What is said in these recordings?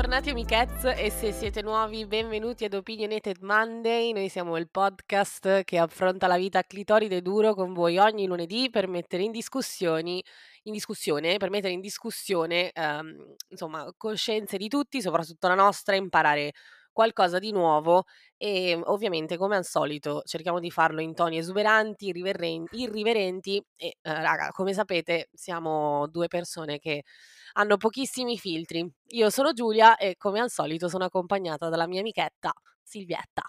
bentornati amichezz e se siete nuovi benvenuti ad Opinionated Monday, noi siamo il podcast che affronta la vita clitoride duro con voi ogni lunedì per mettere in in discussione, per mettere in discussione ehm, insomma coscienze di tutti, soprattutto la nostra, imparare qualcosa di nuovo e ovviamente come al solito cerchiamo di farlo in toni esuberanti, irriverenti e eh, raga, come sapete siamo due persone che hanno pochissimi filtri. Io sono Giulia e come al solito sono accompagnata dalla mia amichetta Silvietta.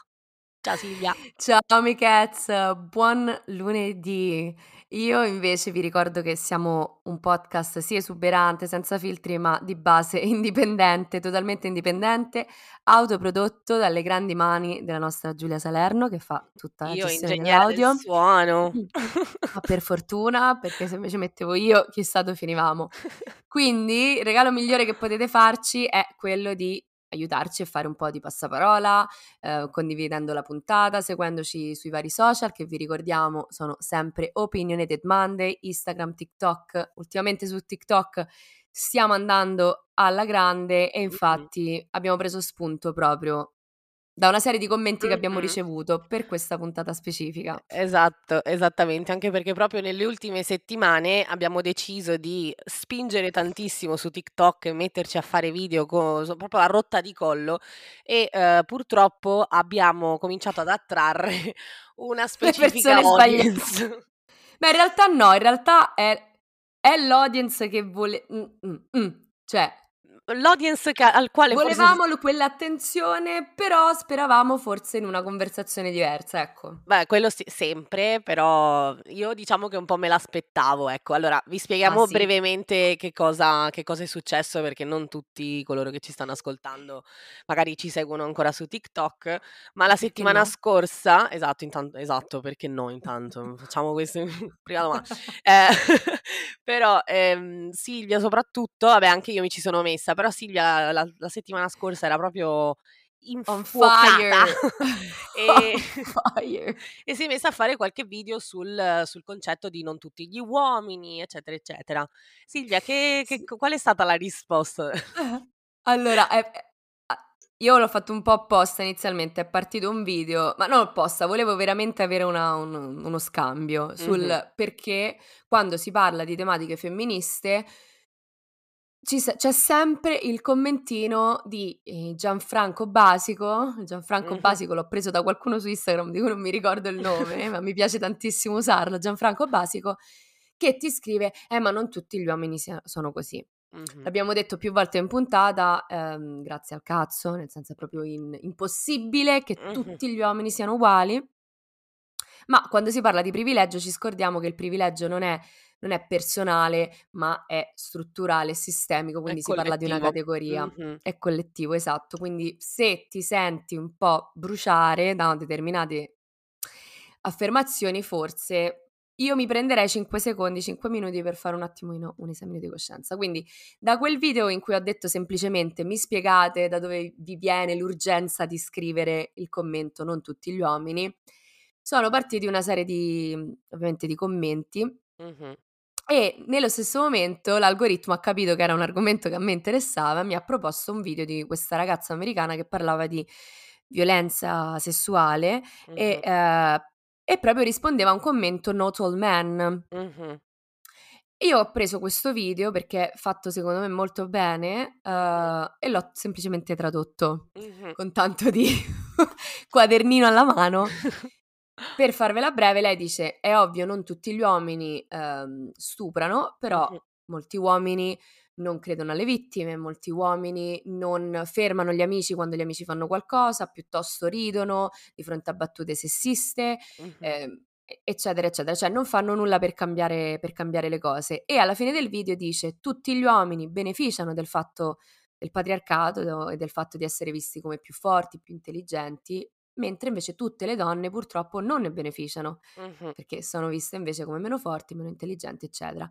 Ciao Silvia. Ciao amichezz, buon lunedì. Io invece vi ricordo che siamo un podcast sì esuberante, senza filtri, ma di base indipendente, totalmente indipendente, autoprodotto dalle grandi mani della nostra Giulia Salerno che fa tutta la io gestione dell'audio. Del suono. ma per fortuna, perché se invece mettevo io, chissà dove finivamo. Quindi il regalo migliore che potete farci è quello di aiutarci a fare un po' di passaparola, eh, condividendo la puntata, seguendoci sui vari social che vi ricordiamo sono sempre Opinionated Monday, Instagram, TikTok. Ultimamente su TikTok stiamo andando alla grande e infatti abbiamo preso spunto proprio da una serie di commenti che abbiamo ricevuto per questa puntata specifica. Esatto, esattamente, anche perché proprio nelle ultime settimane abbiamo deciso di spingere tantissimo su TikTok e metterci a fare video co- proprio a rotta di collo e eh, purtroppo abbiamo cominciato ad attrarre una specifica audience. Ma in realtà no, in realtà è, è l'audience che vuole... Mm, mm, mm. Cioè, l'audience ca- al quale volevamo forse... quell'attenzione, però speravamo forse in una conversazione diversa, ecco. Beh, quello sì, sempre, però io diciamo che un po' me l'aspettavo, ecco. Allora, vi spieghiamo ah, sì. brevemente che cosa, che cosa, è successo, perché non tutti coloro che ci stanno ascoltando magari ci seguono ancora su TikTok, ma la settimana no? scorsa, esatto, intanto, esatto, perché no intanto, facciamo questo in prima domanda. eh, però ehm, Silvia soprattutto, vabbè anche io mi ci sono messa, però Silvia la, la settimana scorsa era proprio infuocata e, fire. e si è messa a fare qualche video sul, sul, concetto di non tutti gli uomini, eccetera, eccetera. Silvia, che, che, qual è stata la risposta? Allora, eh, io l'ho fatto un po' apposta inizialmente, è partito un video, ma non apposta, volevo veramente avere una, un, uno scambio sul mm-hmm. perché quando si parla di tematiche femministe se- c'è sempre il commentino di eh, Gianfranco Basico. Gianfranco mm-hmm. Basico l'ho preso da qualcuno su Instagram di cui non mi ricordo il nome, ma mi piace tantissimo usarlo. Gianfranco Basico che ti scrive: Eh, ma non tutti gli uomini sono così. Mm-hmm. L'abbiamo detto più volte in puntata, ehm, grazie al cazzo, nel senso è proprio in- impossibile che mm-hmm. tutti gli uomini siano uguali. Ma quando si parla di privilegio ci scordiamo che il privilegio non è non è personale, ma è strutturale, sistemico, quindi si parla di una categoria, mm-hmm. è collettivo, esatto. Quindi se ti senti un po' bruciare da determinate affermazioni, forse io mi prenderei 5 secondi, 5 minuti per fare un attimo no, un esame di coscienza. Quindi da quel video in cui ho detto semplicemente mi spiegate da dove vi viene l'urgenza di scrivere il commento, non tutti gli uomini, sono partiti una serie di, ovviamente, di commenti. Mm-hmm. E nello stesso momento l'algoritmo ha capito che era un argomento che a me interessava e mi ha proposto un video di questa ragazza americana che parlava di violenza sessuale mm-hmm. e, eh, e, proprio rispondeva a un commento not all men. Mm-hmm. Io ho preso questo video perché è fatto secondo me molto bene uh, e l'ho semplicemente tradotto mm-hmm. con tanto di quadernino alla mano per farvela breve, lei dice: È ovvio, non tutti gli uomini ehm, stuprano, però molti uomini non credono alle vittime, molti uomini non fermano gli amici quando gli amici fanno qualcosa, piuttosto ridono di fronte a battute sessiste. Mm-hmm. Eh, eccetera, eccetera, cioè non fanno nulla per cambiare, per cambiare le cose. E alla fine del video dice: Tutti gli uomini beneficiano del fatto del patriarcato e del fatto di essere visti come più forti, più intelligenti, mentre invece tutte le donne purtroppo non ne beneficiano, uh-huh. perché sono viste invece come meno forti, meno intelligenti, eccetera.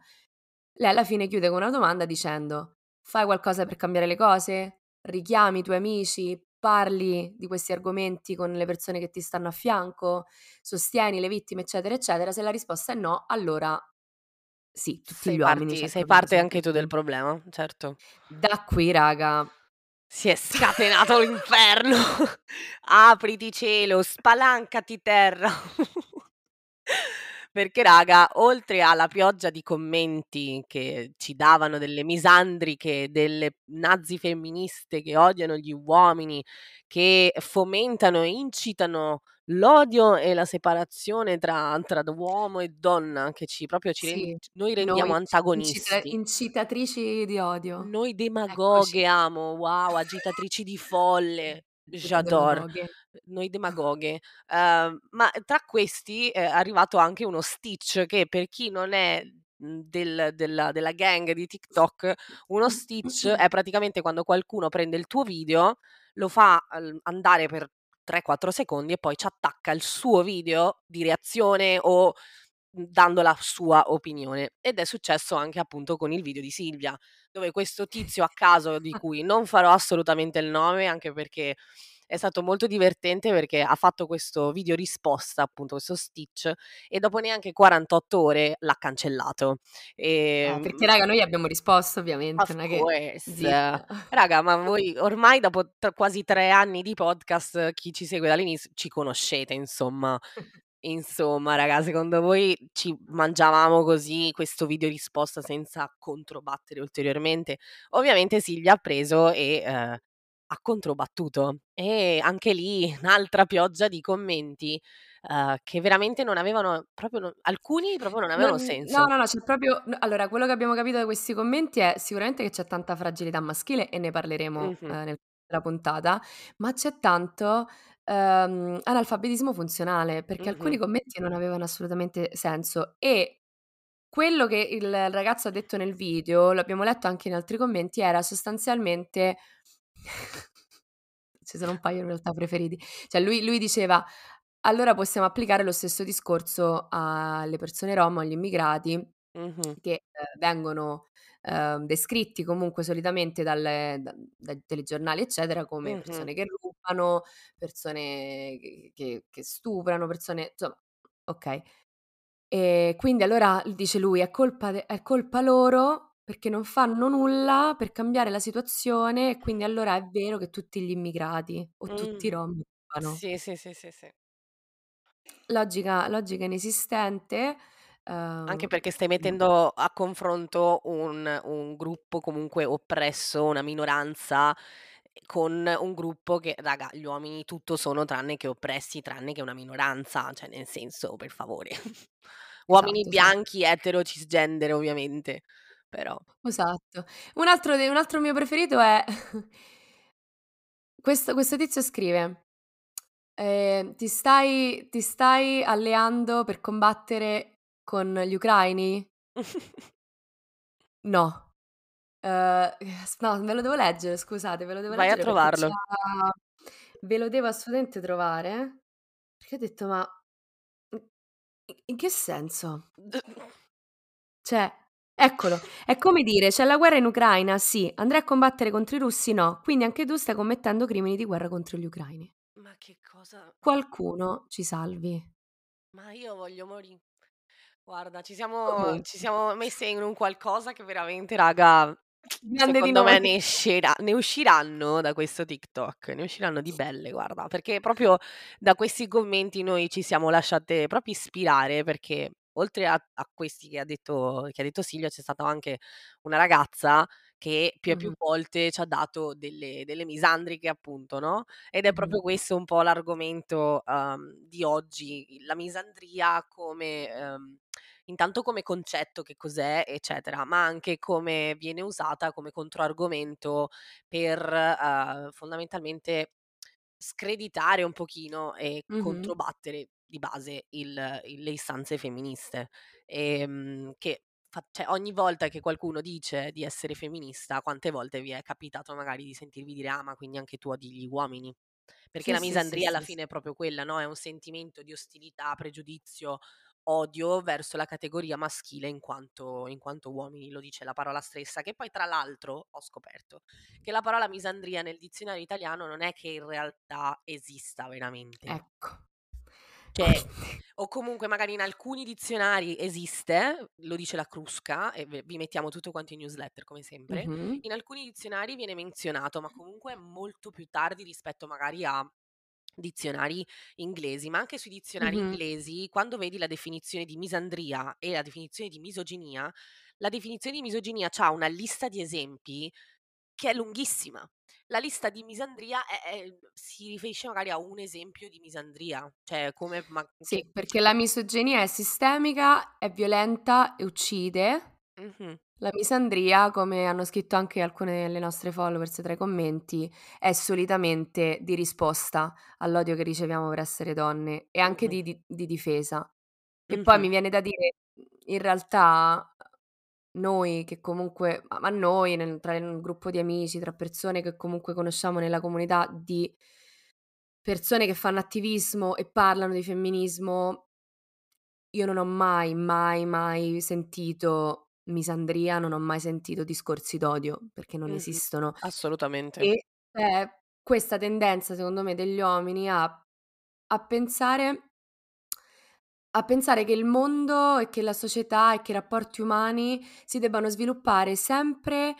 Lei alla fine chiude con una domanda dicendo: Fai qualcosa per cambiare le cose? Richiami i tuoi amici? Parli di questi argomenti con le persone che ti stanno a fianco? Sostieni le vittime, eccetera, eccetera? Se la risposta è no, allora sì, tutti sei gli parti, uomini. Sei parte anche tu del problema, certo. Da qui, raga, Si è scatenato l'inferno. Apriti cielo, spalancati terra. Perché raga, oltre alla pioggia di commenti che ci davano delle misandriche, delle nazi femministe che odiano gli uomini, che fomentano e incitano l'odio e la separazione tra tra uomo e donna, che ci proprio ci Sì, noi rendiamo noi incita antagonisti. incitatrici di odio. Noi Eccoci. demagoghe amo, wow, agitatrici di folle. J'adore. Demagoghe. Noi demagoghe. Uhm, ma tra questi è arrivato anche uno Stitch che per chi non è, mhmm, del della della gang di TikTok, uno Stitch è praticamente quando qualcuno prende il tuo video, lo fa al andare per 3, 4 secondi e poi ci attacca il suo video di reazione o, mhmm, dando la sua opinione. Ed è successo anche appunto con il video di Silvia, dove questo tizio a caso, di cui non farò assolutamente il nome, anche perché è stato molto divertente, perché ha fatto questo video risposta, appunto questo Stitch, e dopo neanche 48 ore l'ha cancellato. Eh, Ehm perché raga noi abbiamo risposto ovviamente, Of non che zitta. Raga, ma voi ormai dopo t quasi 3 anni di podcast, chi ci segue dall'inizio, ci conoscete insomma. Insomma raga, secondo voi ci mangiavamo così questo video risposta senza controbattere ulteriormente? Ovviamente Silvia ha preso e, uhm, ha controbattuto. E anche lì un'altra pioggia di commenti, uhm, che veramente non avevano proprio non alcuni proprio non avevano Non no, senso. no, no, c'è proprio allora quello che abbiamo capito da questi commenti è sicuramente che c'è tanta fragilità maschile e ne parleremo, Mh-mh. ehm, nella puntata, ma c'è tanto, uhm, analfabetismo funzionale, perché alcuni Mh-mh. commenti non avevano assolutamente senso e quello che il ragazzo ha detto nel video, l'abbiamo letto anche in altri commenti, era sostanzialmente ci sono un paio in realtà preferiti. Cioè lui lui diceva: "Allora possiamo applicare lo stesso discorso alle persone rom agli immigrati Mh-mh. che, ehm, vengono, ehm, descritti comunque solitamente dalle da dai telegiornali eccetera, come Mh-mh. persone che rubano, persone che che che stuprano, persone insomma okay. E quindi allora dice lui: "È colpa de è colpa loro perché non fanno nulla per cambiare la situazione e quindi allora è vero che tutti gli immigrati o tutti i rom rubano". Sì, sì, sì, sì, sì. Logica logica inesistente, Anche uhm, perché stai mettendo a confronto un un gruppo comunque oppresso, una minoranza, con un gruppo che raga, gli uomini tutto sono tranne che oppressi, tranne che una minoranza, cioè nel senso, per favore. Uomini Esatto, esa bianchi, etero, cisgender ovviamente, però Esatto. Un altro de un altro mio preferito è questo questo tizio scrive, ehm: "Ti stai ti stai alleando per combattere con gli ucraini?" No. S no, ve lo devo leggere scusate, ve lo devo Vai a leggere perché c'ha trovarlo. ve lo devo assolutamente trovare, perché ho detto: "Ma in che senso?" Cioè, eccolo, è come dire: "C'è la guerra in Ucraina? Sì. Andrai a combattere contro i russi? No. Quindi anche tu stai commettendo crimini di guerra contro gli ucraini." Ma che cosa Qualcuno ci salvi. Ma io voglio mori guarda, ci siamo ci siamo messe in un qualcosa che veramente raga, Grande secondo me ne escerà ne usciranno da questo TikTok, ne usciranno di belle guarda, perché proprio da questi commenti noi ci siamo lasciate proprio ispirare, perché oltre a a questi che ha detto che ha detto Silvia, c'è stata anche una ragazza che più e più Mh-mh. volte ci ha dato delle delle misandriche appunto, no, ed è Mh-mh. proprio questo un po' l'argomento, uhm, di oggi, la misandria come ehm, intanto come concetto che cos'è, eccetera, ma anche come viene usata come controargomento per, uhm, fondamentalmente screditare un pochino e Mh-mh. controbattere di base il il le istanze femministe. Ehm, che cioè ogni volta che qualcuno dice di essere femminista, quante volte vi è capitato magari di sentirvi dire: "Ah, ma quindi anche tu odi gli uomini?" Perché Sì, la sì, sì, misandria alla sì. fine è proprio quella, no, è un sentimento di ostilità, pregiudizio, odio verso la categoria maschile in quanto in quanto uomini, lo dice la parola stessa, che poi tra l'altro ho scoperto che la parola misandria nel dizionario italiano non è che in realtà esista veramente. Ecco. Cioè, Quindi comunque magari in alcuni dizionari esiste, lo dice la Crusca, e vi mettiamo tutto quanto in newsletter come sempre, Mh-mh. in alcuni dizionari viene menzionato, ma comunque molto più tardi rispetto magari a dizionari inglesi, ma anche sui dizionari Mh-mh. inglesi, quando vedi la definizione di misandria e la definizione di misoginia, la definizione di misoginia c'ha una lista di esempi che è lunghissima. La lista di misandria è è si riferisce magari a un esempio di misandria, cioè come ma Sì, perché la misoginia è sistemica, è violenta e uccide. Mh-mh. La misandria, come hanno scritto anche alcune delle nostre followers tra i commenti, è solitamente di risposta all'odio che riceviamo per essere donne e anche Mh-mh. di di di difesa. E poi Mh-mh. mi viene da dire, in realtà noi che comunque ma ma noi nel tra il gruppo di amici, tra persone che comunque conosciamo nella comunità di persone che fanno attivismo e parlano di femminismo io non ho mai, mai, mai sentito misandria, non ho mai sentito discorsi d'odio, perché non Mh-mh. esistono. Assolutamente. E c'è questa tendenza secondo me degli uomini a a pensare a pensare che il mondo e che la società e che i rapporti umani si debbano sviluppare sempre,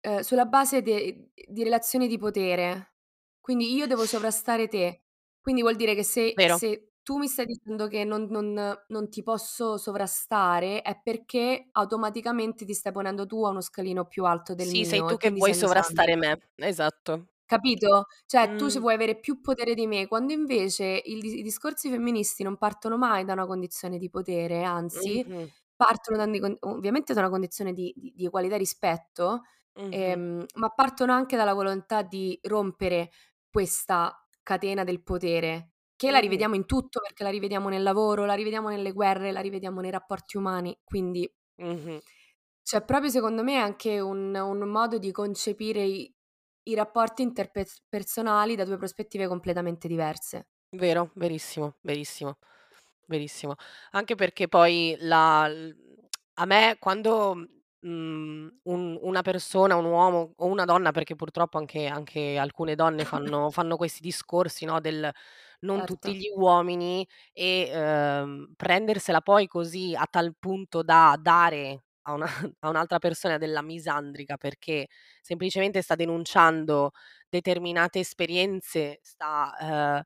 ehm, sulla base de di relazioni di potere. Quindi io devo sovrastare te. Quindi vuol dire che se se tu mi stai dicendo che non non non ti posso sovrastare è perché automaticamente ti stai ponendo tu a uno scalino più alto del Sì, sei mio tu e che quindi vuoi sei sovrastare me. Esatto. Capito? Cioè tu c Mh. vuoi avere più potere di me, quando invece il di i discorsi femministi non partono mai da una condizione di potere, anzi Mh-mh. partono da con ovviamente da una condizione di di di equalità e rispetto, Mh-mh. ehm, ma partono anche dalla volontà di rompere questa catena del potere, che la Mh-mh. rivediamo in tutto, perché la rivediamo nel lavoro, la rivediamo nelle guerre, la rivediamo nei rapporti umani, quindi Mh-mh. c'è proprio secondo me anche un un modo di concepire i i rapporti interpers personali da 2 prospettive completamente diverse. Vero, verissimo, verissimo, verissimo. Anche perché poi la a me quando, mhmm, un una persona, un uomo o una donna, perché purtroppo anche anche alcune donne fanno fanno questi discorsi, no, del non tutti Certo. gli uomini e, uhm, prendersela poi così a tal punto da dare a una a un'altra persona della misandrica, perché semplicemente sta denunciando determinate esperienze, sta ehm,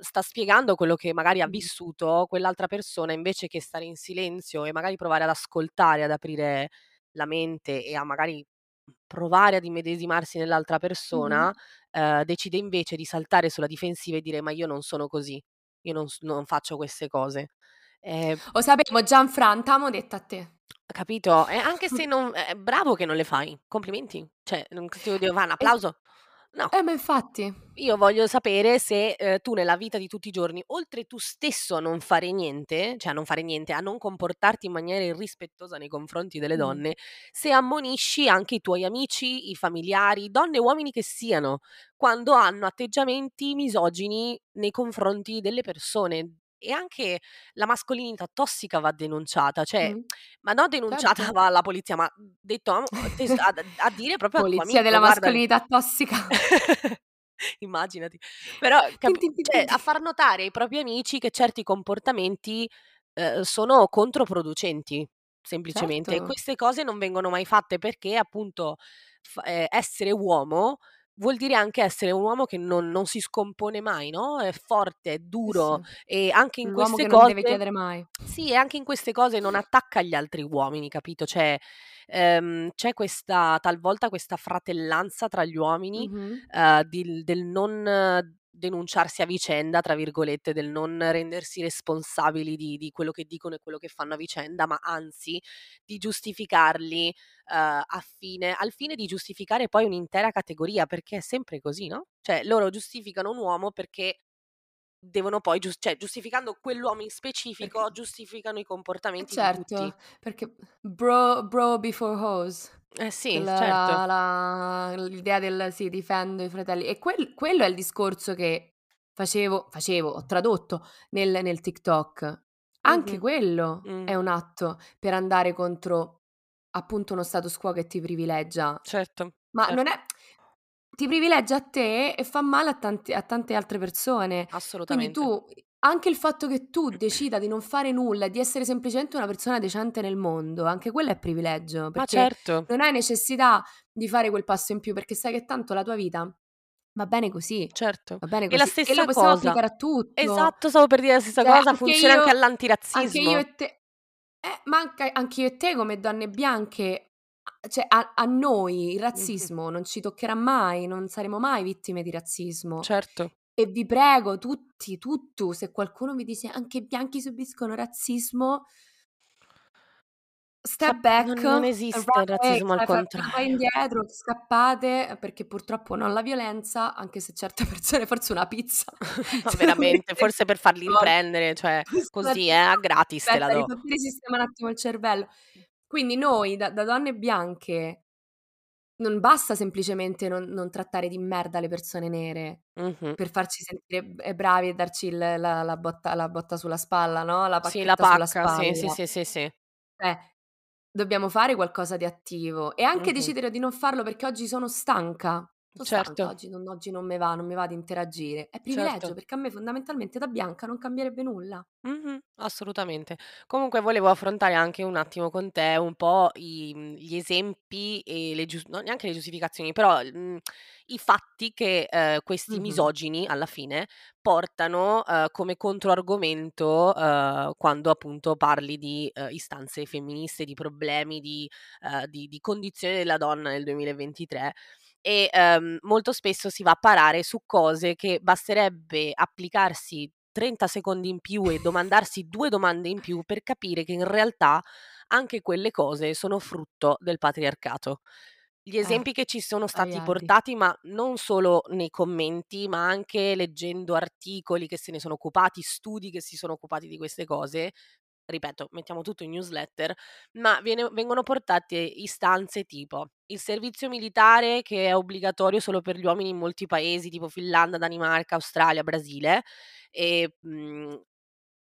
sta spiegando quello che magari ha vissuto, quell'altra persona invece che stare in silenzio e magari provare ad ascoltare, ad aprire la mente e a magari provare ad immedesimarsi nell'altra persona, Mh-mh. ehm, decide invece di saltare sulla difensiva e dire: "Ma io non sono così, io non non faccio queste cose." Ehm O sapevo Gianfran, t'amo detta a te. Capito? E anche se non eh, bravo che non le fai, complimenti. Cioè, non ti devo fare un applauso? No. eh, ma infatti. Io voglio sapere se, ehm, tu nella vita di tutti i giorni, oltre tu stesso a non fare niente, cioè a non fare niente, a non comportarti in maniera irrispettosa nei confronti delle Mh. donne, se ammonisci anche i tuoi amici, i familiari, donne o uomini che siano, quando hanno atteggiamenti misogini nei confronti delle persone. E anche la mascolinità tossica va denunciata, cioè Mh. ma no denunciata Certo. va alla polizia, ma detto a a a dire proprio Polizia amico: della "Guarda" mascolinità tossica. Immaginati. Però tin cioè a far notare ai propri amici che certi comportamenti, uhm, sono controproducenti, semplicemente. E Certo. queste cose non vengono mai fatte perché appunto f ehm, essere uomo vuol dire anche essere un uomo che non non si scompone mai, no, è forte, è duro sì. e anche in L'uomo queste che non deve cose chiedere mai. sì, e anche in queste cose non attacca gli altri uomini, capito, cioè, ehm, c'è questa talvolta questa fratellanza tra gli uomini, Mh-mh. uhm, dil del non "denunciarsi a vicenda", tra virgolette, del non rendersi responsabili di di quello che dicono e quello che fanno a vicenda, ma anzi di giustificarli, uhm, a fine al fine di giustificare poi un'intera categoria, perché è sempre così, no, cioè loro giustificano un uomo perché devono poi gius cioè giustificando quell'uomo in Perché specifico, giustificano i Eh comportamenti di tutti. certo, perché bro bro before hoes. Eh sì, certo. la la l'idea del sì, difendo i fratelli. E quel quello è il discorso che facevo facevo, ho tradotto nel nel TikTok. Anche Mh-mh. quello è Mh. un atto per andare contro, appunto, uno status quo che ti privilegia. Certo, Ma non certo. è ti privilegia a te e fa male a tanti a tante altre persone. Quindi Assolutamente. tu anche il fatto che tu decida di non fare nulla e di essere semplicemente una persona decente nel mondo, anche quello è privilegio, Ma perché certo. non hai necessità di fare quel passo in più, perché sai che tanto la tua vita va bene così. Certo. Va bene E la così. E lo stessa possiamo cosa. applicare a tutto. Esatto, stavo per dire la stessa Cioè, cosa, anche funziona anche io anche all'antirazzismo. io e te eh, ma anche anche io e te come donne bianche, cioè a a noi il razzismo non ci toccherà mai, non saremo mai vittime di razzismo. Certo. E vi prego tutti, tuttu, se qualcuno vi dice: "Anche i bianchi subiscono razzismo" Sa step back, non non esiste il razzismo al cioè contrario. indietro, scappate, perché purtroppo non la violenza, anche se certe persone forse una pizza se la veramente, forse per farli no. riprendere, cioè così, eh, gratis te la Aspetta, do. risistema un attimo il cervello. Quindi noi da da donne bianche non basta semplicemente non non trattare di merda le persone nere Mh-mh. per farci sentire b ehm, bravi e darci il la la botta la botta sulla spalla, no, la Sì, la pacca, sì, sì, sì, sì, sì. Eh, dobbiamo fare qualcosa di attivo e anche Mh-mh. decidere di non farlo perché oggi sono stanca. Sono Certo. oggi non oggi non me va, non mi va di interagire. È privilegio, Certo. perché a me fondamentalmente da bianca non cambierebbe nulla. Mh-mh, assolutamente. Comunque volevo affrontare anche un attimo con te un po' i mhmm, gli esempi e le gius no, neanche le giustificazioni, però, mhmm, i fatti che, ehm, questi Mh-mh. misogini alla fine portano, uhm, come controargomento, uhm, quando appunto parli di, uhm, istanze femministe, di problemi, di uhm, di di condizione della donna nel 2023 e, uhm, molto spesso si va a parare su cose che basterebbe applicarsi 30 secondi in più e domandarsi 2 domande in più per capire che in realtà anche quelle cose sono frutto del patriarcato. Gli Eh, esempi che ci sono stati aiardi. portati, ma non solo nei commenti, ma anche leggendo articoli che se ne sono occupati, studi che si sono occupati di queste cose, ripeto, mettiamo tutto in newsletter, ma viene vengono portate istanze tipo: il servizio militare che è obbligatorio solo per gli uomini in molti paesi, tipo Finlandia, Danimarca, Australia, Brasile, e, mhmm,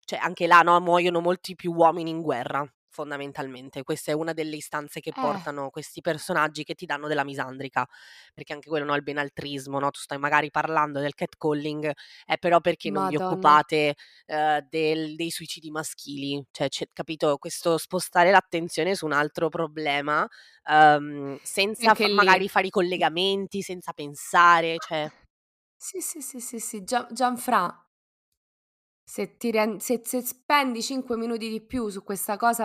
cioè anche là, no, muoiono molti più uomini in guerra, fondamentalmente. Questa è una delle istanze che Eh. portano questi personaggi che ti danno della misandrica, perché anche quello, no, il benaltrismo, no, tu stai magari parlando del catcalling, eh, però perché non vi Madonna. occupate, uhm, del dei suicidi maschili? Cioè capito, questo spostare l'attenzione su un altro problema, E senza fa magari fare i collegamenti, senza pensare, cioè Sì, sì, sì, sì, sì, Gia Gianfra se ti ren se se spendi 5 minuti di più su questa cosa,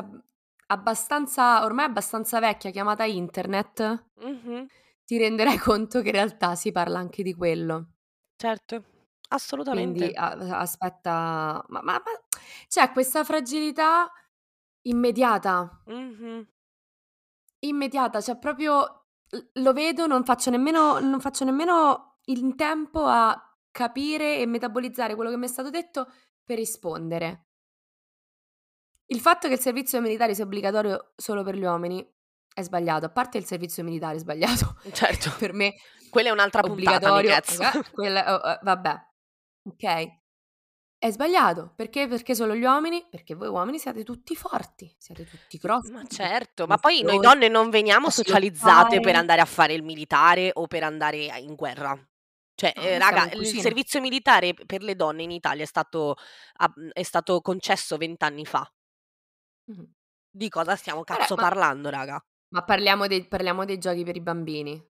abbastanza ormai abbastanza vecchia chiamata internet Mh-mh. ti renderai conto che in realtà si parla anche di quello. Certo, Quindi assolutamente. a a aspetta ma ma ma c'è questa fragilità immediata. Mh-mh. Immediata, cioè proprio lo vedo, non faccio nemmeno non faccio nemmeno in tempo a capire e metabolizzare quello che m'è stato detto per rispondere. Il fatto che il servizio militare sia obbligatorio solo per gli uomini è sbagliato. A parte il servizio militare sbagliato, Certo, per me quella è un'altra puntata, obbligatorio amichezza. quel o o vabbè, okay. È sbagliato, perché? Perché solo gli uomini? Perché voi uomini siete tutti forti, siete tutti grossi, Ma certo, ma poi noi donne non veniamo socializzate per andare a fare il militare o per andare in guerra. Cioè, No, stiamo raga, il servizio militare per le donne in Italia è stato mhmm, è stato concesso 20 anni fa. Di cosa stiamo Vabbè, cazzo ma parlando, raga? ma parliamo dei parliamo dei giochi per i bambini.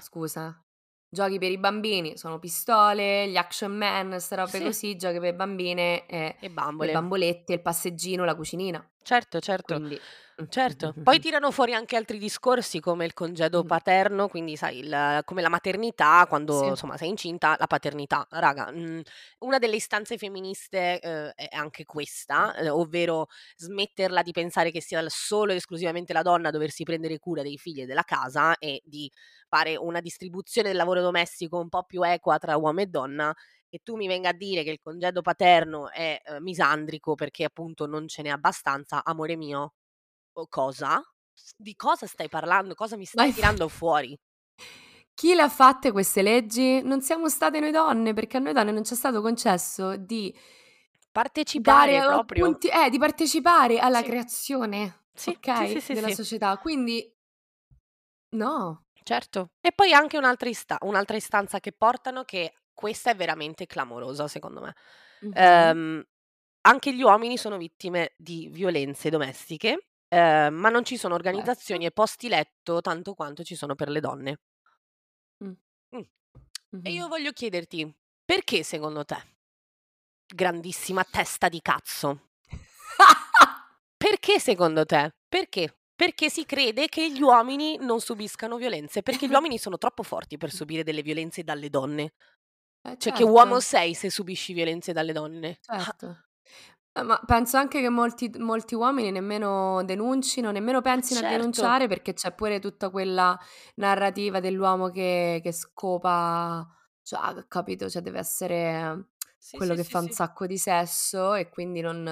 Scusa. Giochi per i bambini sono pistole, gli Action Man, 'ste robe Sì. così, giochi per bambine, e E le bambole. bambolette, il passeggino, la cucinina. Certo, certo. Quindi Certo. Poi tirano fuori anche altri discorsi come il congedo paterno, quindi sai il come la maternità quando, Sì. insomma, sei incinta, la paternità. Raga, mhmm, una delle istanze femministe, uhm, è anche questa, uhm, ovvero smetterla di pensare che sia solo ed esclusivamente la donna a doversi prendere cura dei figli e della casa e di fare una distribuzione del lavoro domestico un po' più equa tra uomo e donna, e tu mi venga a dire che il congedo paterno è, uhm, misandrico perché appunto non ce n'è abbastanza, amore mio, o cosa? Di cosa stai parlando? Cosa mi Ma stai infa tirando fuori? Chi le ha fatte queste leggi? Non siamo state noi donne, perché a noi donne non c'è stato concesso di dare Partecipare proprio. appunti eh, di partecipare alla Sì. creazione, Sì, okay, sì, della società. Quindi no. Certo. E poi anche un'altra ista un'altra istanza che portano che questa è veramente clamorosa secondo me. Mh-mh. Ehm, anche gli uomini sono vittime di violenze domestiche, ehm, ma non ci sono Certo. organizzazioni e posti letto tanto quanto ci sono per le donne. Mh. Mh. E io Mh-mh. voglio chiederti, perché secondo te? Grandissima testa di cazzo. Perché secondo te? Perché? Perché si crede che gli uomini non subiscano violenze, perché gli uomini sono troppo forti per subire delle violenze dalle donne. Eh Cioè che uomo certo. sei se subisci violenze dalle donne? Ah. Certo. Eh, ma penso anche che molti molti uomini nemmeno denuncino, nemmeno Ma pensino a certo. denunciare perché c'è pure tutta quella narrativa dell'uomo che che scopa cioè, capito, cioè deve essere Sì, quello sì, che sì, fa un sì. sacco di sesso e quindi non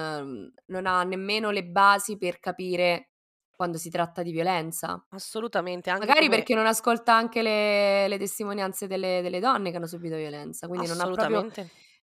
non ha nemmeno le basi per capire quando si tratta di violenza. Assolutamente, Magari come perché non ascolta anche le le testimonianze delle delle donne che hanno subito violenza, quindi non ha proprio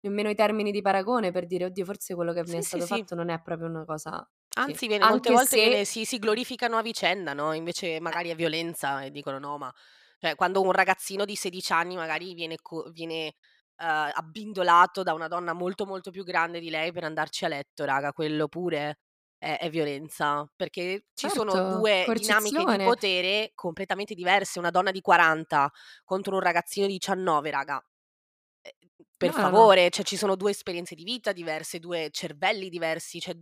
nemmeno i termini di paragone per dire: "Oddio, forse quello che mi è Sì, sì, stato sì. fatto non è proprio una cosa" sì. Anzi viene molte volte viene se si si glorificano a vicenda, no, invece Eh. magari è violenza e dicono: "No, ma" cioè quando un ragazzino di 16 anni magari viene co viene, uhm, abbindolato da una donna molto, molto più grande di lei per andarci a letto, raga, quello pure è è violenza, perché ci sono Certo, 2 dinamiche di potere completamente diverse. Una donna di 40 contro un ragazzino di 19, raga. Eh, per No, no, no. favore, cioè ci sono 2 esperienze di vita diverse, 2 cervelli diversi, cioè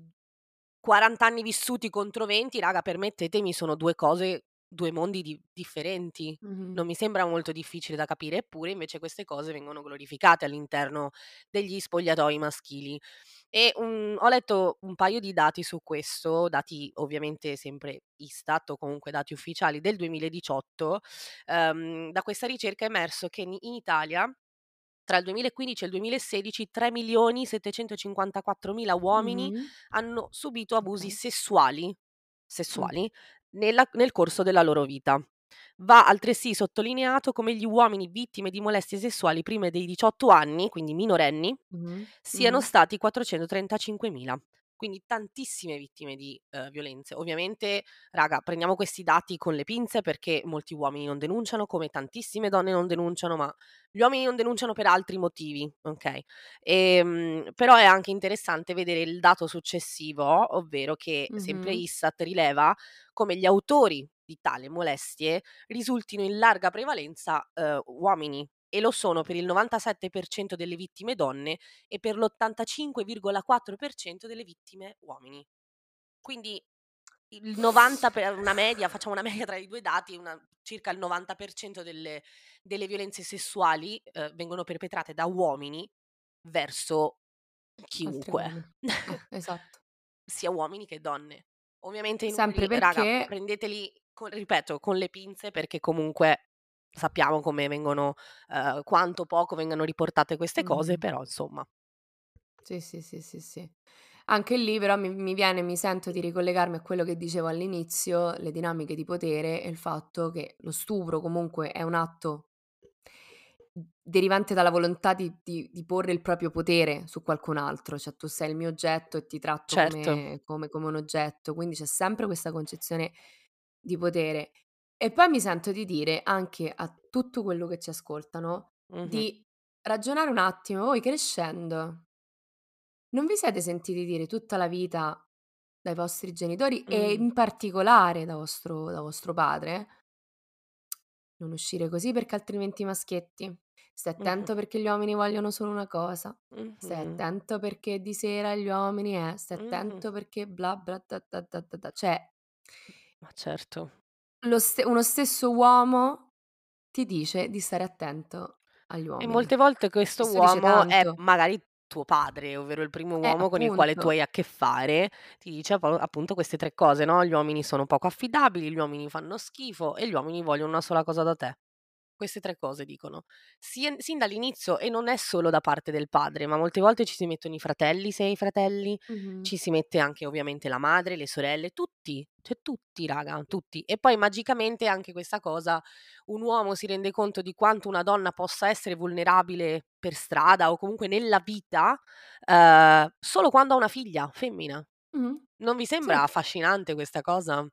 40 anni vissuti contro 20, raga, permettetemi, sono 2 cose 2 mondi di differenti. Mh-mh. Non mi sembra molto difficile da capire, eppure invece queste cose vengono glorificate all'interno degli spogliatoi maschili. E, mhmm, ho letto un paio di dati su questo, dati ovviamente sempre Istat o comunque dati ufficiali del 2018. Ehm, da questa ricerca è emerso che in in Italia tra il 2015 e il 2016 3.754.000 uomini Mh-mh. hanno subito abusi sessuali sessuali nella nel corso della loro vita. Va altresì sottolineato come gli uomini vittime di molestie sessuali prima dei 18 anni, quindi minorenni, Mh-mh. siano Mh-mh. stati 435.000. Quindi tantissime vittime di, uhm, violenze. Ovviamente, raga, prendiamo questi dati con le pinze perché molti uomini non denunciano, come tantissime donne non denunciano, ma gli uomini non denunciano per altri motivi, okay? Ehm, però è anche interessante vedere il dato successivo, ovvero che sempre Mh-mh. Istat rileva come gli autori di tali molestie risultino in larga prevalenza, uhm, uomini e lo sono per il 97% delle vittime donne e per l'85,4% delle vittime uomini. Quindi il 90 per una media facciamo una media tra i 2 dati, una circa il 90% delle delle violenze sessuali, uhm, vengono perpetrate da uomini verso chiunque. Eh, esatto. Sia uomini che donne. Ovviamente i Sempre numeri, raga, perché prendeteli con ripeto, con le pinze perché comunque sappiamo come vengono uhm, quanto poco vengano riportate queste cose, Mh-mh. però insomma. Sì, sì, sì, sì, sì. Anche lì però mi mi viene mi sento di ricollegarmi a quello che dicevo all'inizio, le dinamiche di potere e il fatto che lo stupro comunque è un atto derivante dalla volontà di di di porre il proprio potere su qualcun altro, cioè tu sei il mio oggetto e ti tratto Certo. come come come un oggetto, quindi c'è sempre questa concezione di potere. E poi mi sento di dire anche a tutto quello che ci ascoltano, Mh-mh. di ragionare un attimo: voi crescendo non vi siete sentiti dire tutta la vita dai vostri genitori e Mh. in particolare da vostro da vostro padre "Non uscire così perché altrimenti i maschietti. Stai Mh-mh. attento perché gli uomini vogliono solo una cosa. Stai Mh-mh. attento perché di sera gli uomini eh, stai Mh-mh. attento perché bla bla ta ta ta ta ta" cioè Ma certo. Lo ste uno stesso uomo ti dice di stare attento agli E uomini. molte volte questo Questo uomo è magari tuo padre, ovvero il primo Eh, uomo con il quale tu hai a che fare, ti dice ap appunto queste 3 cose, no, gli uomini sono poco affidabili, gli uomini fanno schifo e gli uomini vogliono una sola cosa da te. Queste 3 cose dicono. Sin sin dall'inizio e non è solo da parte del padre, ma molte volte ci si mettono i fratelli, se hai fratelli, Mh-mh. ci si mette anche ovviamente la madre, le sorelle, tutti, cioè tutti raga, tutti. E poi magicamente anche questa cosa, un uomo si rende conto di quanto una donna possa essere vulnerabile per strada o comunque nella vita, uhm, solo quando ha una figlia femmina. Mh-mh. Non vi sembra Sì. affascinante questa cosa?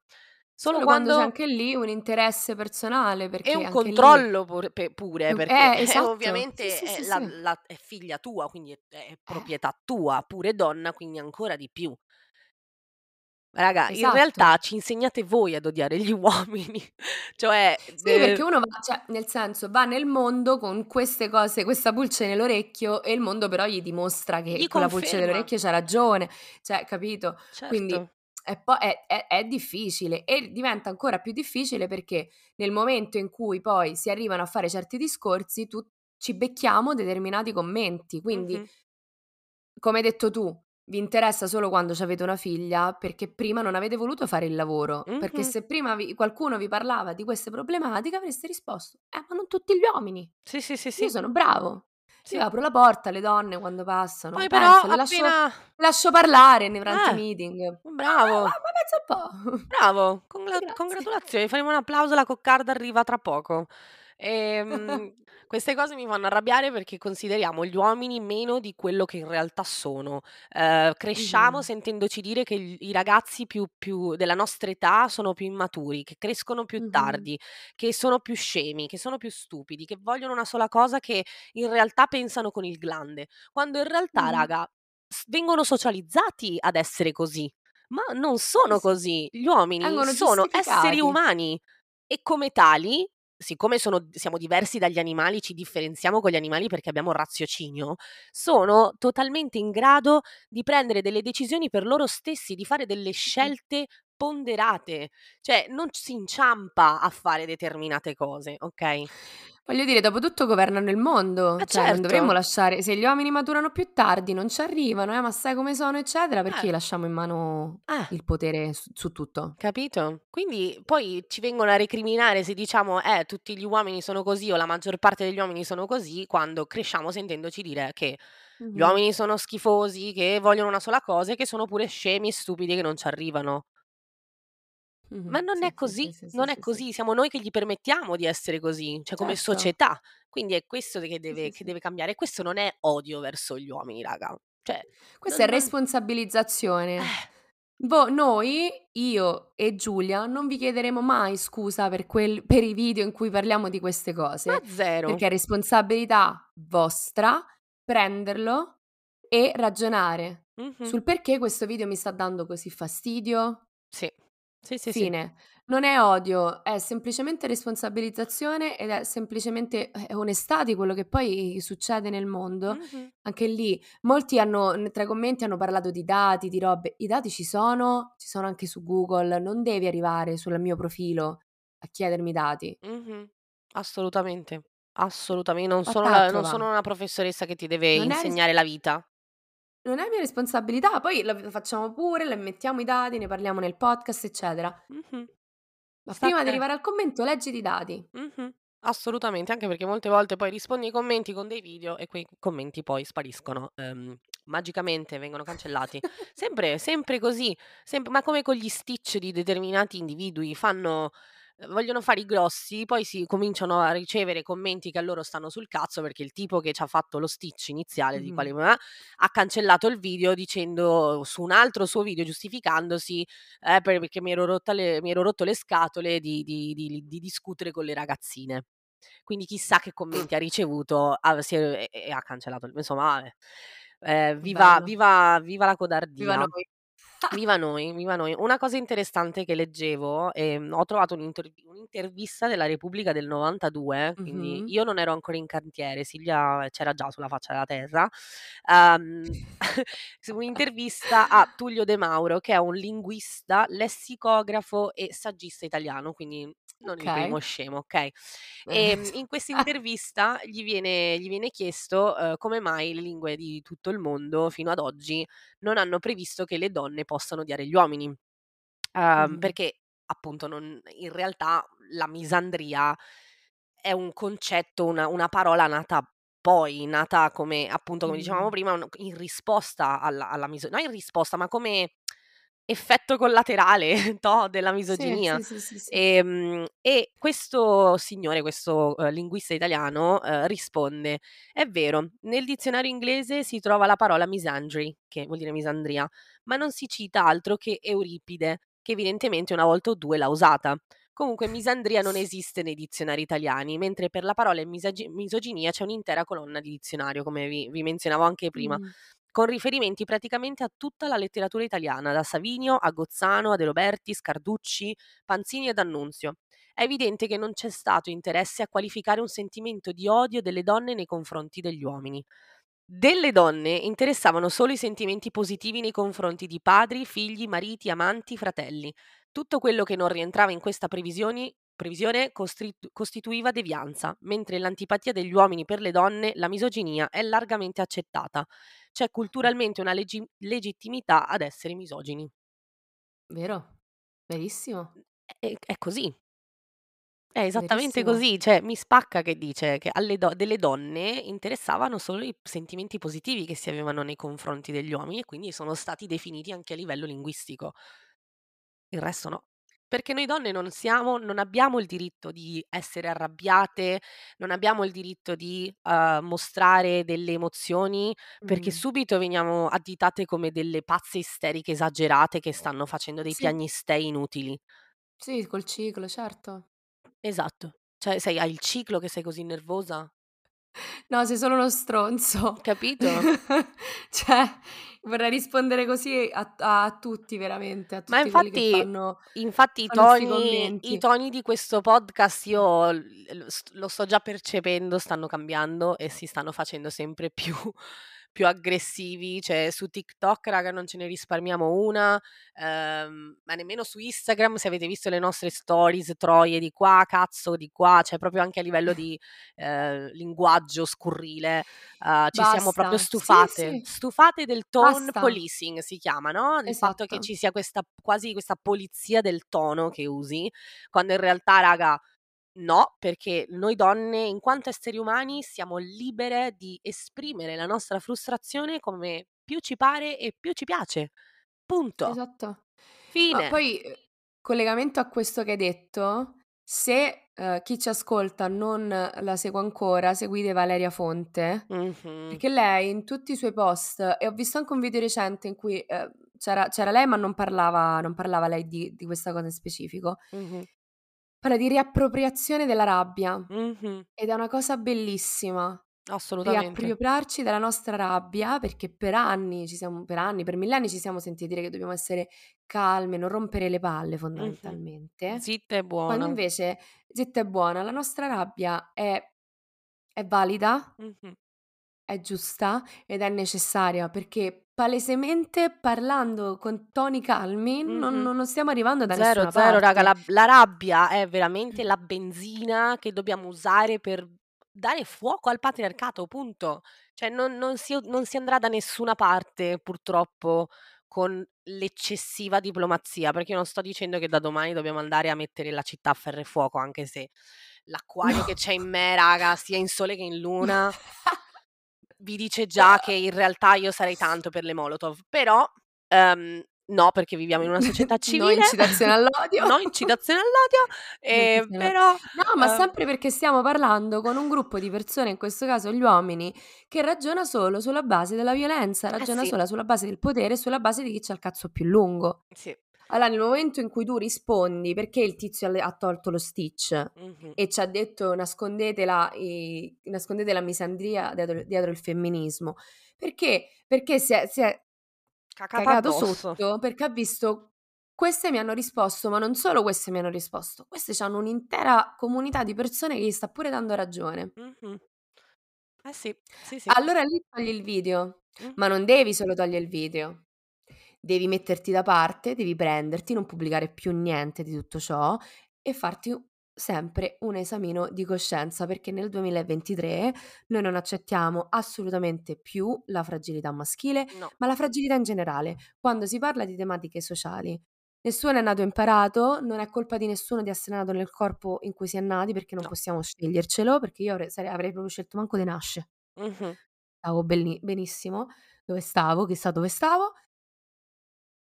Solo, Solo quando, quando, c'è anche lì un interesse personale perché e un controllo lì... pure, perché eh, eh, esatto. ovviamente sì, sì, è, sì, la, la, è, figlia tua, quindi è, è proprietà tua, pure donna, quindi ancora di più. Raga, esatto. in realtà ci insegnate voi ad odiare gli uomini. cioè, sì, eh... perché uno va, cioè, nel senso, va nel mondo con queste cose, questa pulce nell'orecchio e il mondo però gli dimostra che gli con la pulce nell'orecchio c'ha ragione. Cioè, capito? Certo. Quindi è, po- è, è, è, difficile e diventa ancora più difficile perché nel momento in cui poi si arrivano a fare certi discorsi, tu ci becchiamo determinati commenti. Quindi, mm-hmm. come hai detto tu, vi interessa solo quando avete una figlia perché prima non avete voluto fare il lavoro. Mm-hmm. Perché se prima vi, qualcuno vi parlava di queste problematiche avreste risposto, eh ma non tutti gli uomini. Sì, sì, sì. sì. Io sono bravo. Sì. Io apro la porta alle donne quando passano. Poi Penso, però le appena... lascio, lascio, parlare nei pranti eh, meeting. Bravo. Ah, ma pensa un po'. Bravo. Congla- congratulazioni. Faremo un applauso. La coccarda arriva tra poco. Ehm, queste cose mi fanno arrabbiare perché consideriamo gli uomini meno di quello che in realtà sono. Ehm, cresciamo Mh-mh. sentendoci dire che i ragazzi più più della nostra età sono più immaturi, che crescono più Mh-mh. tardi, che sono più scemi, che sono più stupidi, che vogliono una sola cosa, che in realtà pensano con il glande, quando in realtà, Mh-mh. raga, s vengono socializzati ad essere così, ma non Sì, sono sì. così. Gli uomini Vengono sono esseri giustificati. umani e come tali siccome sono siamo diversi dagli animali, ci differenziamo con gli animali perché abbiamo un raziocinio, sono totalmente in grado di prendere delle decisioni per loro stessi, di fare delle scelte ponderate. Cioè, non si inciampa a fare determinate cose, okay? Voglio dire, dopo tutto governano il mondo, Eh cioè non dovremmo certo. lasciare se gli uomini maturano più tardi, non ci arrivano, eh, ma sai come sono, eccetera, perché Eh. gli lasciamo in mano Eh. il potere su su tutto? Capito? Quindi poi ci vengono a recriminare se diciamo: "Eh, tutti gli uomini sono così o la maggior parte degli uomini sono così", quando cresciamo sentendoci dire che gli Mh-mh. uomini sono schifosi, che vogliono una sola cosa e che sono pure scemi e stupidi che non ci arrivano. Ma Mh-mh. non Sì, è sì, sì, così, sì, sì, non è sì, sì. così, siamo noi che gli permettiamo di essere così, cioè come Certo. società. Quindi è questo che Sì, deve sì, che sì. deve cambiare questo non è odio verso gli uomini, raga. Cioè, Questa è non non responsabilizzazione. eh, Vo noi, io e Giulia, non vi chiederemo mai scusa per quel per i video in cui parliamo di queste ma cose, zero. perché è responsabilità vostra prenderlo e ragionare Mh-mh. sul perché questo video mi sta dando così fastidio. Sì. Sì, sì, sì. Fine. Non è odio, è semplicemente responsabilizzazione ed è semplicemente, eh, onestà di quello che poi succede nel mondo. Mh-mh. Anche lì molti hanno tra i commenti hanno parlato di dati, di robe. I dati ci sono, ci sono anche su Google, non devi arrivare sul mio profilo a chiedermi i dati. Mh-mh. Assolutamente, assolutame non sono la non sono una professoressa che ti deve Non è ris insegnare la vita. Non è mia responsabilità, poi lo facciamo pure, le mettiamo i dati, ne parliamo nel podcast, eccetera. Mh-mh. Ma Sta a prima di arrivare al commento leggiti i dati. Mh-mh. Assolutamente, anche perché molte volte poi rispondi ai commenti con dei video e quei commenti poi spariscono, ehm, magicamente vengono cancellati. Sempre sempre così, semp ma come con gli stitch di determinati individui, fanno vogliono fare i grossi, poi si cominciano a ricevere commenti che a loro stanno sul cazzo perché il tipo che c'ha fatto lo stitch iniziale di quale Mh-mh. ha cancellato il video dicendo su un altro suo video giustificandosi, eh, per perché mi ero le mi ero rotto le scatole di di di di discutere con le ragazzine. Quindi chissà che commenti ha ricevuto, ha si è e e ha cancellato insomma vabbè. Ehm, viva viva viva la Viva codardia. noi. Viva noi, viva noi. Una cosa interessante che leggevo, ehm, ho trovato un'intervi un'intervista della Repubblica del '92, quindi Mh-mh. io non ero ancora in cantiere, Silvia c'era già sulla faccia della terra. Uhm, su un'intervista a Tullio De Mauro, che è un linguista, lessicografo e saggista italiano, quindi non il primo scemo, okay? Ehm, in questa intervista gli viene gli viene chiesto, uhm, come mai le lingue di tutto il mondo fino ad oggi non hanno previsto che le donne possano odiare gli uomini. Uhm, Mh-mh. perché appunto non in realtà la misandria è un concetto, una una parola nata poi, nata come appunto, come dicevamo prima, un in risposta alla alla miso no in risposta, ma come effetto collaterale, toh, della misoginia. sì, sì, sì, sì. Ehm, e questo signore, questo, uhm, linguista italiano, uhm, risponde: "È vero, nel dizionario inglese si trova la parola misandry, che vuol dire misandria, ma non si cita altro che Euripide, che evidentemente una volta o due l'ha usata. Comunque misandria non esiste nei dizionari italiani, mentre per la parola misagi- misoginia c'è un'intera colonna di dizionario, come vi, vi menzionavo anche prima, mm. Con riferimenti praticamente a tutta la letteratura italiana, da Savinio a Gozzano, a De Roberti, Scarducci, Panzini ed Annunzio. È evidente che non c'è stato interesse a qualificare un sentimento di odio delle donne nei confronti degli uomini. Delle donne interessavano solo i sentimenti positivi nei confronti di padri, figli, mariti, amanti, fratelli. Tutto quello che non rientrava in questa previsione costituiva devianza, mentre l'antipatia degli uomini per le donne, la misoginia, è largamente accettata. C'è culturalmente una leggi- legittimità ad essere misogini. Vero? Verissimo. È, è così. È esattamente Verissimo. così, cioè mi spacca che dice che alle do- delle donne interessavano solo i sentimenti positivi che si avevano nei confronti degli uomini e quindi sono stati definiti anche a livello linguistico. Il resto no. Perché noi donne non siamo, non abbiamo il diritto di essere arrabbiate, non abbiamo il diritto di uh, mostrare delle emozioni, perché mm. subito veniamo additate come delle pazze isteriche esagerate che stanno facendo dei sì. piagnistei inutili. Sì, col ciclo, certo. Esatto. Cioè, sei hai il ciclo che sei così nervosa? No, sei solo uno stronzo. Capito? cioè, vorrei rispondere così a, a tutti veramente, a tutti Ma quelli che infatti, fanno infatti i toni, i toni di questo podcast io lo sto già percependo, stanno cambiando e si stanno facendo sempre più più aggressivi, cioè su TikTok raga non ce ne risparmiamo una, ehm, ma nemmeno su Instagram se avete visto le nostre stories, troie di qua, cazzo di qua, cioè proprio anche a livello di eh, linguaggio scurrile, uh, ci siamo proprio stufate, sì, sì. stufate del tone Basta. policing si chiama, no? Il esatto. fatto che esatto. ci sia questa quasi questa polizia del tono che usi, quando in realtà raga No, perché noi donne, in quanto esseri umani, siamo libere di esprimere la nostra frustrazione come più ci pare e più ci piace. Punto. Esatto. Fine. Ma poi, eh, collegamento a questo che hai detto, se uh, chi ci ascolta non la segue ancora, seguite Valeria Fonte, mm-hmm. perché lei in tutti i suoi post, e ho visto anche un video recente in cui uh, c'era, c'era, lei ma non parlava, non parlava lei di, di questa cosa in specifico, mm-hmm. Parla di riappropriazione della rabbia Mh-mh. ed è una cosa bellissima. Assolutamente. Riappropriarci della nostra rabbia, perché per anni ci siamo per anni, per millenni ci siamo sentiti dire che dobbiamo essere calme, non rompere le palle fondamentalmente. Zitta e Quando invece zitta e buona, la nostra rabbia è è valida Mh-mh. è giusta ed è necessaria perché palesemente parlando con toni calmi non, Mh-mh. non stiamo arrivando da Zero, nessuna zero, raga, parte. la, la rabbia è veramente la benzina che dobbiamo usare per dare fuoco al patriarcato, punto. Cioè non, non si, non si andrà da nessuna parte, purtroppo, con l'eccessiva diplomazia, perché io non sto dicendo che da domani dobbiamo andare a mettere la città a ferro e fuoco, anche se l'acquario che c'è in me, raga, sia in sole che in luna, vi dice già che in realtà io sarei tanto per le Molotov, però um, no, perché viviamo in una società civile. no incitazione all'odio. no incitazione all'odio, eh, però... No, ma uh, sempre perché stiamo parlando con un gruppo di persone, in questo caso gli uomini, che ragiona solo sulla base della violenza, eh ragiona eh sì. solo sulla base del potere, sulla base di chi c'ha il cazzo più lungo. Sì. Allora, nel momento in cui tu rispondi perché il tizio ha tolto lo stitch mm-hmm. e ci ha detto nascondete la, eh, nascondete la misandria dietro, dietro, il femminismo, perché? Perché si è, si è cagato sotto perché ha visto queste mi hanno risposto, ma non solo queste mi hanno risposto, queste hanno un'intera comunità di persone che gli sta pure dando ragione. Mm-hmm. Eh sì, sì, sì. Allora lì togli il video, mm-hmm. ma non devi solo togliere il video devi metterti da parte, devi prenderti, non pubblicare più niente di tutto ciò e farti sempre un esamino di coscienza perché nel 2023 noi non accettiamo assolutamente più la fragilità maschile, no. ma la fragilità in generale. Quando si parla di tematiche sociali, nessuno è nato imparato, non è colpa di nessuno di essere nato nel corpo in cui si è nati perché non no. possiamo scegliercelo, perché io avrei, avrei proprio scelto manco di nascere. Mm-hmm. Stavo benissimo dove stavo, chissà dove stavo,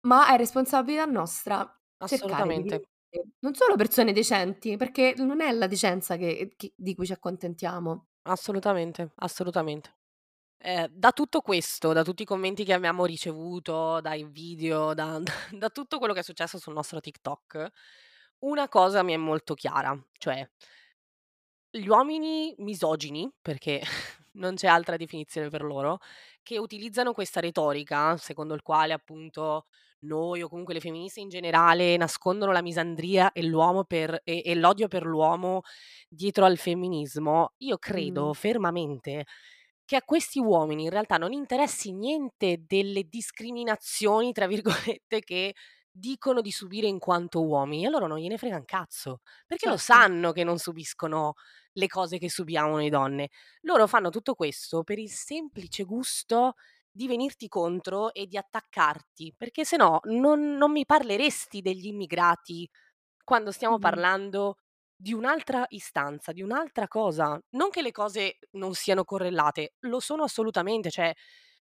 ma è responsabilità nostra cercare di non solo persone decenti, perché non è la decenza che che di cui ci accontentiamo. Assolutamente, assolutamente. Eh, da tutto questo, da tutti i commenti che abbiamo ricevuto, dai video, da, da tutto quello che è successo sul nostro TikTok, una cosa mi è molto chiara, cioè gli uomini misogini, perché non c'è altra definizione per loro, che utilizzano questa retorica, secondo il quale appunto noi o comunque le femministe in generale nascondono la misandria e, l'uomo per, e, e l'odio per l'uomo dietro al femminismo, io credo mm. fermamente che a questi uomini in realtà non interessi niente delle discriminazioni, tra virgolette, che dicono di subire in quanto uomini, e loro non gliene frega un cazzo, perché certo. lo sanno che non subiscono le cose che subiamo noi donne. Loro fanno tutto questo per il semplice gusto di venirti contro e di attaccarti, perché se no non, non mi parleresti degli immigrati quando stiamo mm-hmm. parlando di un'altra istanza, di un'altra cosa. Non che le cose non siano correlate, lo sono assolutamente, cioè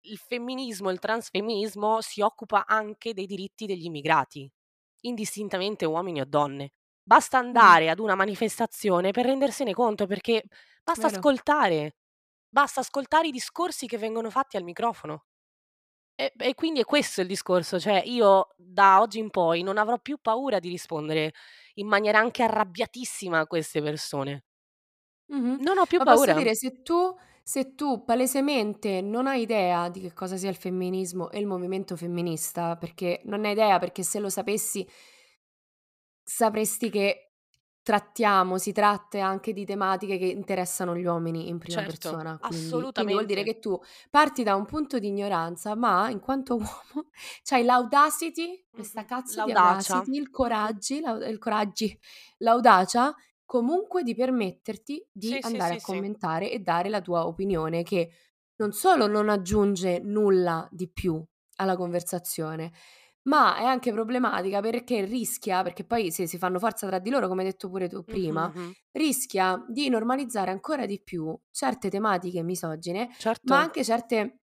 il femminismo, il transfemminismo si occupa anche dei diritti degli immigrati, indistintamente uomini o donne. Basta andare ad una manifestazione per rendersene conto, perché basta Vero. ascoltare, basta ascoltare i discorsi che vengono fatti al microfono. E, e, quindi è questo il discorso, cioè io da oggi in poi non avrò più paura di rispondere in maniera anche arrabbiatissima a queste persone. Mm-hmm. Non ho più Ma paura. Posso dire, se tu se tu palesemente non hai idea di che cosa sia il femminismo e il movimento femminista, perché non hai idea, perché se lo sapessi sapresti che trattiamo, si tratta anche di tematiche che interessano gli uomini in prima certo, persona. Quindi, assolutamente. Quindi vuol dire che tu parti da un punto di ignoranza, ma in quanto uomo c'hai l'audacity, questa cazzo L'audacia. di audacity, il coraggio, il coraggi, l'audacia comunque di permetterti di sì, andare sì, a sì, commentare e dare la tua opinione che non solo non aggiunge nulla di più alla conversazione, ma è anche problematica perché rischia, perché poi se si fanno forza tra di loro, come hai detto pure tu prima, mm-hmm. rischia di normalizzare ancora di più certe tematiche misogine, certo. ma anche certe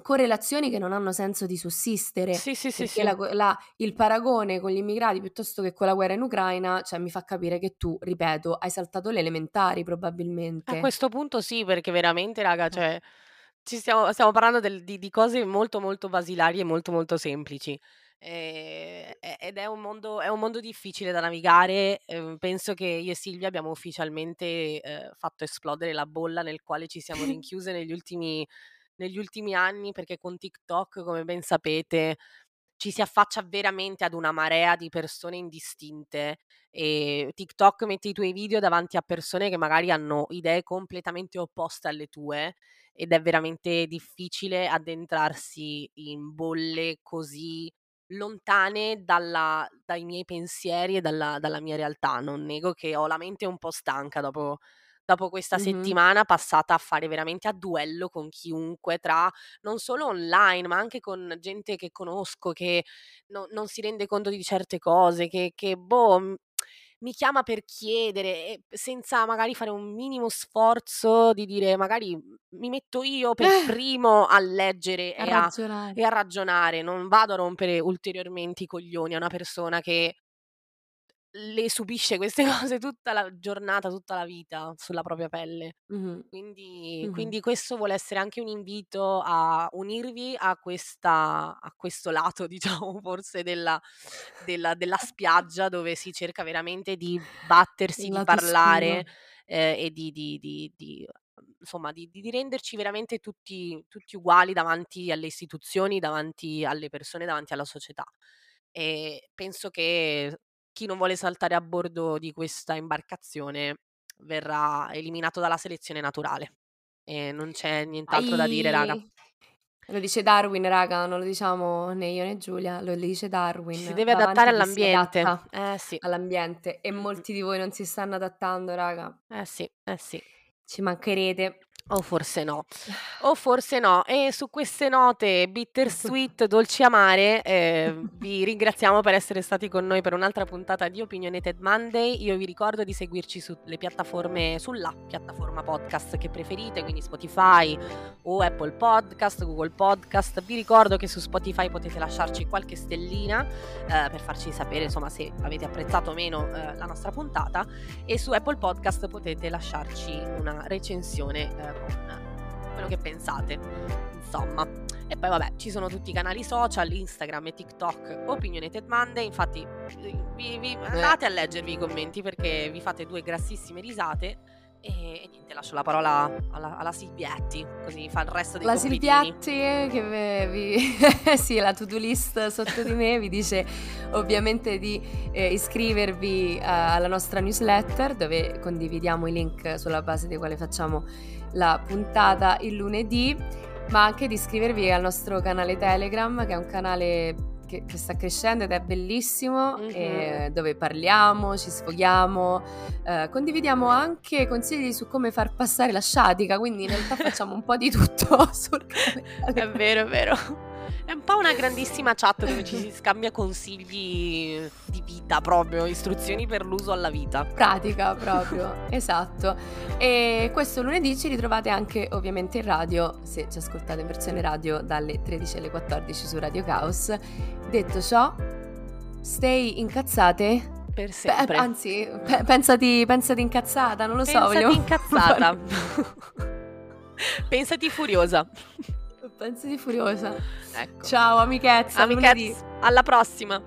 correlazioni che non hanno senso di sussistere. Sì, sì, sì. sì. La, la, il paragone con gli immigrati piuttosto che con la guerra in Ucraina, cioè mi fa capire che tu, ripeto, hai saltato le elementari probabilmente. A questo punto sì, perché veramente, raga, cioè, ci stiamo, stiamo parlando del, di, di, cose molto, molto basilari e molto, molto semplici. Eh, ed è un, mondo, è un mondo difficile da navigare. Eh, penso che io e Silvia abbiamo ufficialmente eh, fatto esplodere la bolla nel quale ci siamo rinchiuse negli ultimi negli ultimi anni perché con TikTok, come ben sapete, ci si affaccia veramente ad una marea di persone indistinte e TikTok mette i tuoi video davanti a persone che magari hanno idee completamente opposte alle tue ed è veramente difficile addentrarsi in bolle così lontane dalla, dai miei pensieri e dalla, dalla mia realtà. Non nego che ho la mente un po' stanca dopo dopo questa Mh-mh. settimana passata a fare veramente a duello con chiunque, tra non solo online, ma anche con gente che conosco, che no non si rende conto di certe cose, che che boh, mi chiama per chiedere senza magari fare un minimo sforzo di dire magari mi metto io per eh. primo a leggere A e a e a ragionare, non vado a rompere ulteriormente i coglioni a una persona che le subisce queste cose tutta la giornata, tutta la vita sulla propria pelle. Mh-mh. Quindi, Mh-mh. quindi questo vuole essere anche un invito a unirvi a, questa, a questo lato, diciamo, forse della, della, della spiaggia dove si cerca veramente di battersi, di parlare eh, e di, di, di, di insomma, di, di, renderci veramente tutti, tutti uguali davanti alle istituzioni, davanti alle persone, davanti alla società. E penso che chi non vuole saltare a bordo di questa imbarcazione verrà eliminato dalla selezione naturale. E non c'è nient'altro da dire, raga. Lo dice Darwin, raga, non lo diciamo né io né Giulia, lo dice Darwin. Si deve adattare all'ambiente. Eh sì. All'ambiente. E molti di voi non si stanno adattando, raga. Eh sì, eh sì. Ci mancherete. O forse no, o forse no. E su queste note bittersweet, dolci amare, eh, vi ringraziamo per essere stati con noi per un'altra puntata di Opinionated Monday. Io vi ricordo di seguirci sulle piattaforme, sulla piattaforma podcast che preferite, quindi Spotify o Apple Podcast, Google Podcast. Vi ricordo che su Spotify potete lasciarci qualche stellina eh, per farci sapere insomma se avete apprezzato o meno eh, la nostra puntata e su Apple Podcast potete lasciarci una recensione eh, con quello che pensate. Insomma. E poi vabbè, ci sono tutti i canali social, Instagram e TikTok, Opinionated Monday, infatti vi, vi andate a leggervi i commenti perché vi fate due grassissime risate e, e, niente, lascio la parola alla, alla, Silvietti, così fa il resto dei La compitini. Silvietti, che vi... sì, la to-do list sotto di me vi dice ovviamente di eh, iscrivervi uh, alla nostra newsletter dove condividiamo i link sulla base dei quali facciamo la puntata il lunedì, ma anche di iscrivervi al nostro canale Telegram, che è un canale che, che sta crescendo ed è bellissimo, mm-hmm. eh, dove parliamo, ci sfoghiamo, eh, condividiamo anche consigli su come far passare la sciatica, quindi in realtà facciamo un po' di tutto sul canale. È vero, è vero. È un po' una grandissima chat dove ci si scambia consigli di vita proprio, istruzioni per l'uso alla vita. Pratica proprio, esatto. E questo lunedì ci ritrovate anche ovviamente in radio, se ci ascoltate in versione radio dalle 13 alle 14 su Radio Caos. Detto ciò, stay incazzate per sempre. Beh, anzi, pe- pensati, pensati, incazzata, non lo pensati so. Vogliamo... incazzata. pensati furiosa. Pensati furiosa. Ecco. Ciao amichezza. Amichezza, alla prossima.